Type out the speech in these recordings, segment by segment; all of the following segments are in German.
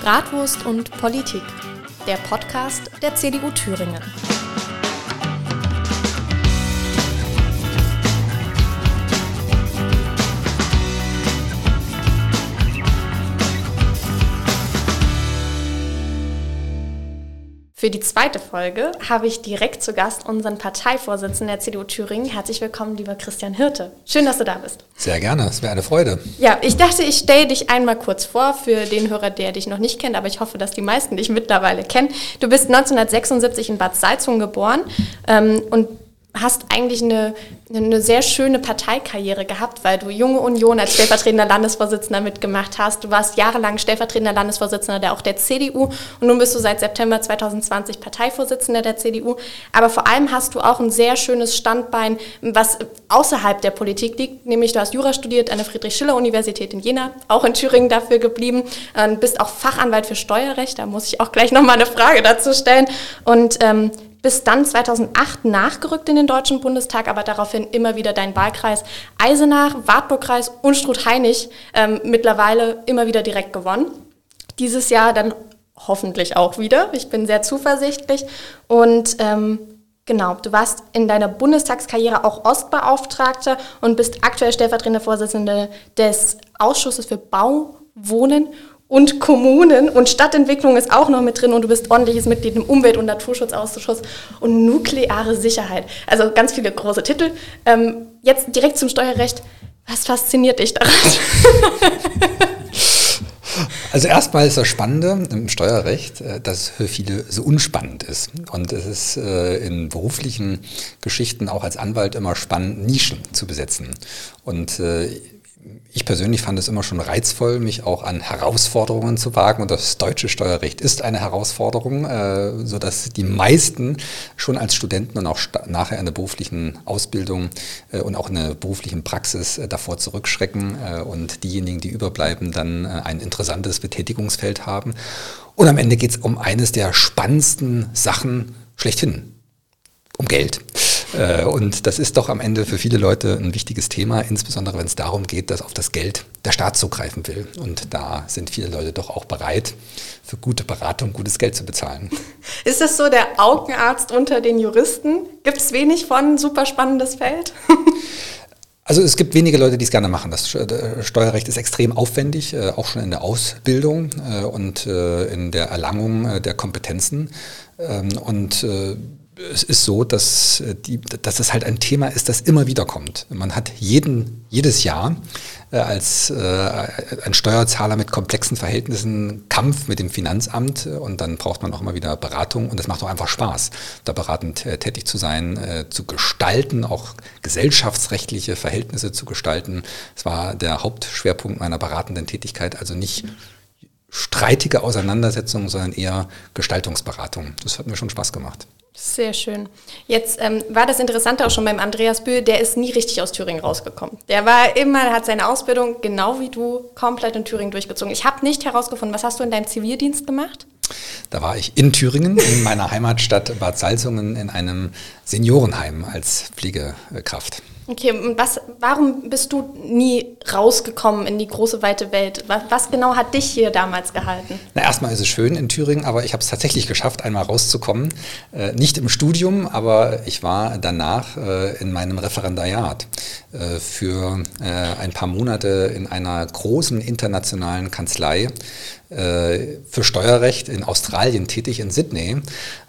Bratwurst und Politik, der Podcast der CDU Thüringen. Für die zweite Folge habe ich direkt zu Gast unseren Parteivorsitzenden der CDU Thüringen. Herzlich willkommen, lieber Christian Hirte. Schön, dass du da bist. Sehr gerne, es wäre eine Freude. Ja, ich dachte, ich stelle dich einmal kurz vor für den Hörer, der dich noch nicht kennt, aber ich hoffe, dass die meisten dich mittlerweile kennen. Du bist 1976 in Bad Salzungen geboren ähm, und hast eigentlich eine, eine sehr schöne Parteikarriere gehabt, weil du Junge Union als stellvertretender Landesvorsitzender mitgemacht hast. Du warst jahrelang stellvertretender Landesvorsitzender der auch der CDU und nun bist du seit September 2020 Parteivorsitzender der CDU. Aber vor allem hast du auch ein sehr schönes Standbein, was außerhalb der Politik liegt, nämlich du hast Jura studiert an der Friedrich-Schiller-Universität in Jena, auch in Thüringen dafür geblieben, und bist auch Fachanwalt für Steuerrecht. Da muss ich auch gleich nochmal eine Frage dazu stellen. Und ähm, bis dann 2008 nachgerückt in den Deutschen Bundestag, aber daraufhin immer wieder dein Wahlkreis Eisenach, Wartburgkreis und Struth-Heinig ähm, mittlerweile immer wieder direkt gewonnen. Dieses Jahr dann hoffentlich auch wieder. Ich bin sehr zuversichtlich und ähm, Genau, du warst in deiner Bundestagskarriere auch Ostbeauftragter und bist aktuell stellvertretende Vorsitzende des Ausschusses für Bau, Wohnen und Kommunen und Stadtentwicklung ist auch noch mit drin und du bist ordentliches Mitglied im Umwelt- und Naturschutzausschuss und nukleare Sicherheit. Also ganz viele große Titel. Ähm, jetzt direkt zum Steuerrecht. Was fasziniert dich daran? Also erstmal ist das Spannende im Steuerrecht, äh, dass für viele so unspannend ist. Und es ist äh, in beruflichen Geschichten auch als Anwalt immer spannend, Nischen zu besetzen. Und äh, ich persönlich fand es immer schon reizvoll, mich auch an Herausforderungen zu wagen. Und das deutsche Steuerrecht ist eine Herausforderung, äh, sodass die meisten schon als Studenten und auch nachher in der beruflichen Ausbildung äh, und auch in der beruflichen Praxis äh, davor zurückschrecken äh, und diejenigen, die überbleiben, dann äh, ein interessantes Betätigungsfeld haben. Und am Ende geht es um eines der spannendsten Sachen schlechthin, um Geld. Äh, und das ist doch am Ende für viele Leute ein wichtiges Thema, insbesondere wenn es darum geht, dass auf das Geld der Staat zugreifen will. Und da sind viele Leute doch auch bereit, für gute Beratung gutes Geld zu bezahlen. Ist das so der Augenarzt unter den Juristen? Gibt es wenig von super spannendes Feld? Also es gibt wenige Leute, die es gerne machen. Das Steuerrecht ist extrem aufwendig, äh, auch schon in der Ausbildung äh, und in der Erlangung der Kompetenzen. Ähm, und es ist so, dass, äh, die, dass es halt ein Thema ist, das immer wieder kommt. Man hat jeden, jedes Jahr äh, als äh, ein Steuerzahler mit komplexen Verhältnissen Kampf mit dem Finanzamt äh, und dann braucht man auch immer wieder Beratung und es macht auch einfach Spaß, da beratend äh, tätig zu sein, äh, zu gestalten, auch gesellschaftsrechtliche Verhältnisse zu gestalten. Es war der Hauptschwerpunkt meiner beratenden Tätigkeit, also nicht streitige Auseinandersetzungen, sondern eher Gestaltungsberatung. Das hat mir schon Spaß gemacht. Sehr schön. Jetzt ähm, war das Interessante auch schon beim Andreas Bühl, der ist nie richtig aus Thüringen rausgekommen. Der war immer, hat seine Ausbildung genau wie du komplett in Thüringen durchgezogen. Ich habe nicht herausgefunden, was hast du in deinem Zivildienst gemacht? Da war ich in Thüringen, in meiner Heimatstadt Bad Salzungen, in einem Seniorenheim als Pflegekraft. Okay, und was, warum bist du nie rausgekommen in die große weite Welt? Was, genau hat dich hier damals gehalten? Na, erstmal ist es schön in Thüringen, aber ich habe es tatsächlich geschafft, einmal rauszukommen. Äh, nicht im Studium, aber ich war danach äh, in meinem Referendariat äh, für äh, ein paar Monate in einer großen internationalen Kanzlei für Steuerrecht in Australien tätig, in Sydney,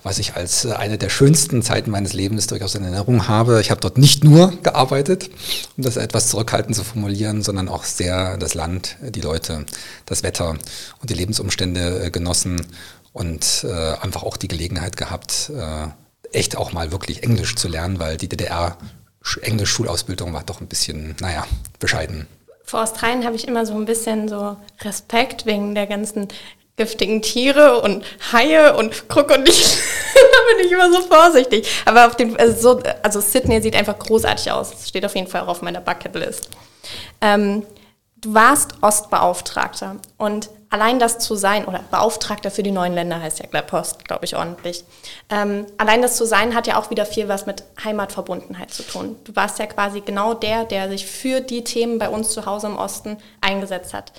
was ich als äh, eine der schönsten Zeiten meines Lebens durchaus in Erinnerung habe. Ich habe dort nicht nur gearbeitet, um das etwas zurückhaltend zu formulieren, sondern auch sehr das Land, die Leute, das Wetter und die Lebensumstände äh, genossen und einfach auch die Gelegenheit gehabt, echt auch mal wirklich Englisch zu lernen, weil die DDR Englisch-Schulausbildung war doch ein bisschen, naja, bescheiden. Vor Australien habe ich immer so ein bisschen so Respekt wegen der ganzen giftigen Tiere und Haie und Krokodile. da bin ich immer so vorsichtig. Aber auf den, also, so, also Sydney sieht einfach großartig aus. Das steht auf jeden Fall auch auf meiner Bucketlist. Ähm, du warst Ostbeauftragter und allein das zu sein, oder Beauftragter für die neuen Länder heißt ja Post, glaube ich, ordentlich. Ähm, allein das zu sein hat ja auch wieder viel was mit Heimatverbundenheit zu tun. Du warst ja quasi genau der, der sich für die Themen bei uns zu Hause im Osten eingesetzt hat.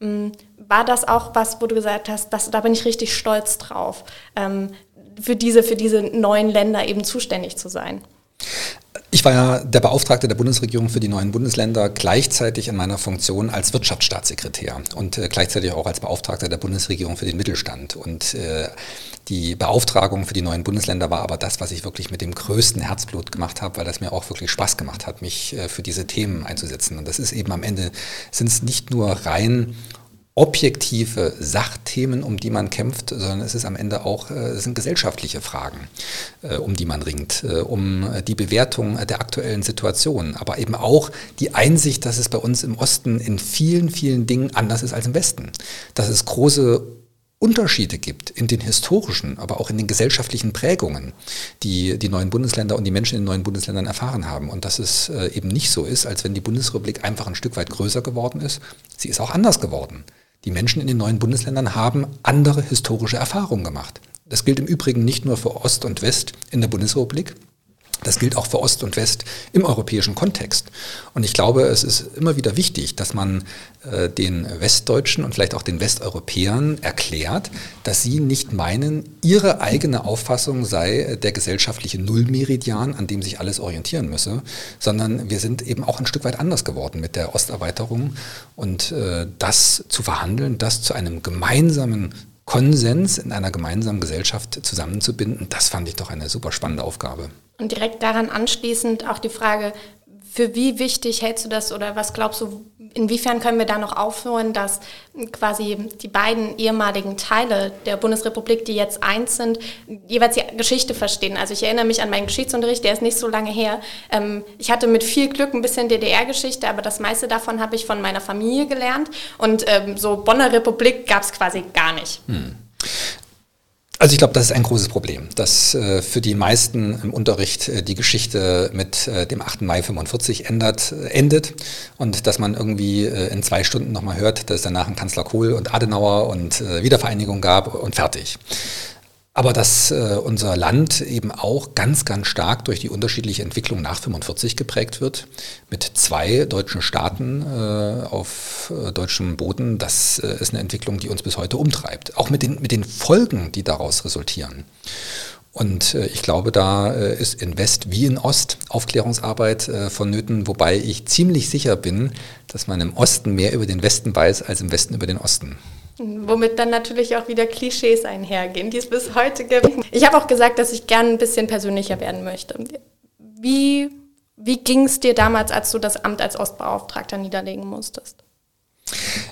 Mm, war das auch was, wo du gesagt hast, dass, da bin ich richtig stolz drauf, ähm, für, diese, für diese neuen Länder eben zuständig zu sein? War ja der Beauftragte der Bundesregierung für die neuen Bundesländer gleichzeitig in meiner Funktion als Wirtschaftsstaatssekretär und äh, gleichzeitig auch als Beauftragter der Bundesregierung für den Mittelstand. Und äh, die Beauftragung für die neuen Bundesländer war aber das, was ich wirklich mit dem größten Herzblut gemacht habe, weil das mir auch wirklich Spaß gemacht hat, mich äh, für diese Themen einzusetzen. Und das ist eben am Ende, sind es nicht nur rein objektive Sachthemen, um die man kämpft, sondern es ist am Ende auch, äh, es sind gesellschaftliche Fragen, äh, um die man ringt, äh, um die Bewertung der aktuellen Situation, aber eben auch die Einsicht, dass es bei uns im Osten in vielen, vielen Dingen anders ist als im Westen, dass es große Unterschiede gibt in den historischen, aber auch in den gesellschaftlichen Prägungen, die die neuen Bundesländer und die Menschen in den neuen Bundesländern erfahren haben. Und dass es eben nicht so ist, als wenn die Bundesrepublik einfach ein Stück weit größer geworden ist. Sie ist auch anders geworden. Die Menschen in den neuen Bundesländern haben andere historische Erfahrungen gemacht. Das gilt im Übrigen nicht nur für Ost und West in der Bundesrepublik, das gilt auch für Ost und West im europäischen Kontext. Und ich glaube, es ist immer wieder wichtig, dass man äh, den Westdeutschen und vielleicht auch den Westeuropäern erklärt, dass sie nicht meinen, ihre eigene Auffassung sei der gesellschaftliche Nullmeridian, an dem sich alles orientieren müsse, sondern wir sind eben auch ein Stück weit anders geworden mit der Osterweiterung. Und äh, das zu verhandeln, das zu einem gemeinsamen Konsens in einer gemeinsamen Gesellschaft zusammenzubinden, das fand ich doch eine super spannende Aufgabe. Und direkt daran anschließend auch die Frage, für wie wichtig hältst du das oder was glaubst du, inwiefern können wir da noch aufhören, dass quasi die beiden ehemaligen Teile der Bundesrepublik, die jetzt eins sind, jeweils die Geschichte verstehen? Also ich erinnere mich an meinen Geschichtsunterricht, der ist nicht so lange her. Ähm, ich hatte mit viel Glück ein bisschen DDR-Geschichte, aber das meiste davon habe ich von meiner Familie gelernt und ähm, so Bonner Republik gab es quasi gar nicht. Hm. Also ich glaube, das ist ein großes Problem, dass äh, für die meisten im Unterricht äh, die Geschichte mit äh, dem 8. Mai 45 ändert, äh, endet und dass man irgendwie äh, in zwei Stunden nochmal hört, dass es danach einen Kanzler Kohl und Adenauer und äh, Wiedervereinigung gab und fertig. Aber dass äh, unser Land eben auch ganz, ganz stark durch die unterschiedliche Entwicklung nach 45 geprägt wird, mit zwei deutschen Staaten äh, auf äh, deutschem Boden, das äh, ist eine Entwicklung, die uns bis heute umtreibt. Auch mit den, mit den Folgen, die daraus resultieren. Und äh, ich glaube, da äh, ist in West wie in Ost Aufklärungsarbeit vonnöten, wobei ich ziemlich sicher bin, dass man im Osten mehr über den Westen weiß als im Westen über den Osten. Womit dann natürlich auch wieder Klischees einhergehen, die es bis heute gibt. Ich habe auch gesagt, dass ich gerne ein bisschen persönlicher werden möchte. Wie, wie ging es dir damals, als du das Amt als Ostbeauftragter niederlegen musstest?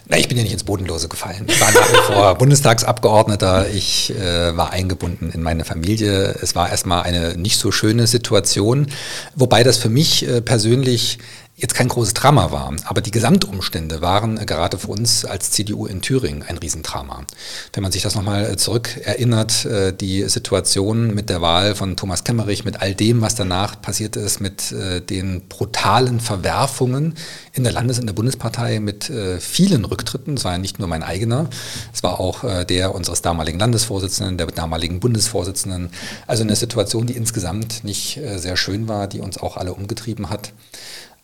Na, ich bin ja nicht ins Bodenlose gefallen. Ich war nach wie vor Bundestagsabgeordneter. Ich äh, war eingebunden in meine Familie. Es war erstmal eine nicht so schöne Situation, wobei das für mich äh, persönlich jetzt kein großes Drama war, aber die Gesamtumstände waren äh, gerade für uns als CDU in Thüringen ein Riesendrama. Wenn man sich das nochmal äh, zurückerinnert, äh, die Situation mit der Wahl von Thomas Kemmerich, mit all dem, was danach passiert ist, mit den brutalen Verwerfungen in der Landes- und der Bundespartei, mit vielen Rücktritten, es war ja nicht nur mein eigener, es war auch der unseres damaligen Landesvorsitzenden, der damaligen Bundesvorsitzenden, also eine Situation, die insgesamt nicht sehr schön war, die uns auch alle umgetrieben hat.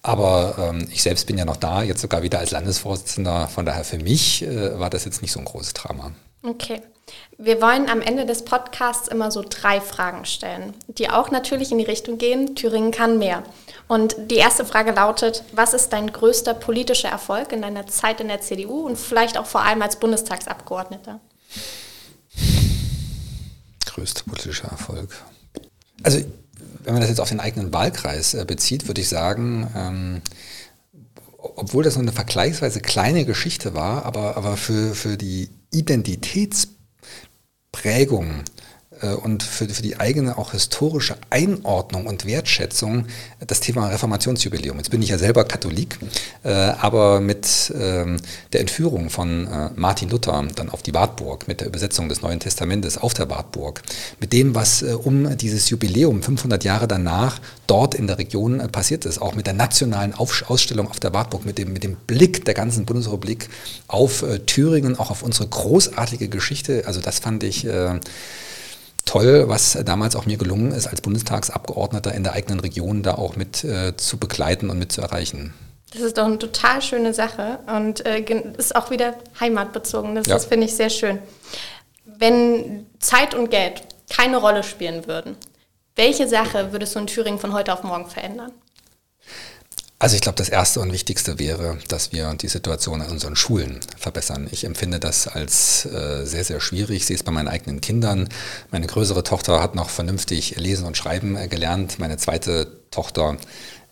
Aber ähm, ich selbst bin ja noch da, jetzt sogar wieder als Landesvorsitzender. Von daher für mich äh, war das jetzt nicht so ein großes Drama. Okay. Wir wollen am Ende des Podcasts immer so drei Fragen stellen, die auch natürlich in die Richtung gehen, Thüringen kann mehr. Und die erste Frage lautet, was ist dein größter politischer Erfolg in deiner Zeit in der CDU und vielleicht auch vor allem als Bundestagsabgeordneter? Größter politischer Erfolg. Also wenn man das jetzt auf den eigenen Wahlkreis äh, bezieht, würde ich sagen, ähm, obwohl das nur eine vergleichsweise kleine Geschichte war, aber, aber für, für die Identitätsprägung und für, für die eigene auch historische Einordnung und Wertschätzung das Thema Reformationsjubiläum. Jetzt bin ich ja selber Katholik, äh, aber mit ähm, der Entführung von äh, Martin Luther dann auf die Wartburg, mit der Übersetzung des Neuen Testamentes auf der Wartburg, mit dem, was um dieses Jubiläum 500 Jahre danach dort in der Region passiert ist, auch mit der nationalen Ausstellung auf der Wartburg, mit dem, mit dem Blick der ganzen Bundesrepublik auf Thüringen, auch auf unsere großartige Geschichte. Also das fand ich toll, was damals auch mir gelungen ist, als Bundestagsabgeordneter in der eigenen Region da auch mit äh, zu begleiten und mit zu erreichen. Das ist doch eine total schöne Sache und äh, ist auch wieder heimatbezogen. Das, Ja. das finde ich sehr schön. Wenn Zeit und Geld keine Rolle spielen würden, welche Sache würdest du in Thüringen von heute auf morgen verändern? Also ich glaube, das Erste und Wichtigste wäre, dass wir die Situation in unseren Schulen verbessern. Ich empfinde das als äh, sehr, sehr schwierig. Ich sehe es bei meinen eigenen Kindern. Meine größere Tochter hat noch vernünftig lesen und schreiben äh, gelernt. Meine zweite Tochter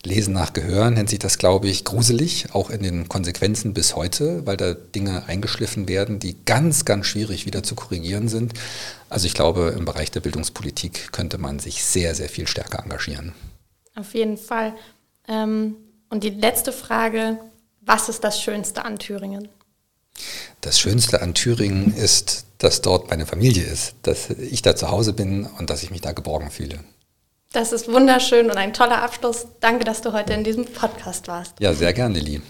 Lesen nach Gehör nennt sich das, glaube ich, gruselig, auch in den Konsequenzen bis heute, weil da Dinge eingeschliffen werden, die ganz, ganz schwierig wieder zu korrigieren sind. Also ich glaube, im Bereich der Bildungspolitik könnte man sich sehr, sehr viel stärker engagieren. Auf jeden Fall. Ähm, und die letzte Frage, was ist das Schönste an Thüringen? Das Schönste an Thüringen ist, dass dort meine Familie ist, dass ich da zu Hause bin und dass ich mich da geborgen fühle. Das ist wunderschön und ein toller Abschluss. Danke, dass du heute in diesem Podcast warst. Ja, sehr gerne, Lilly.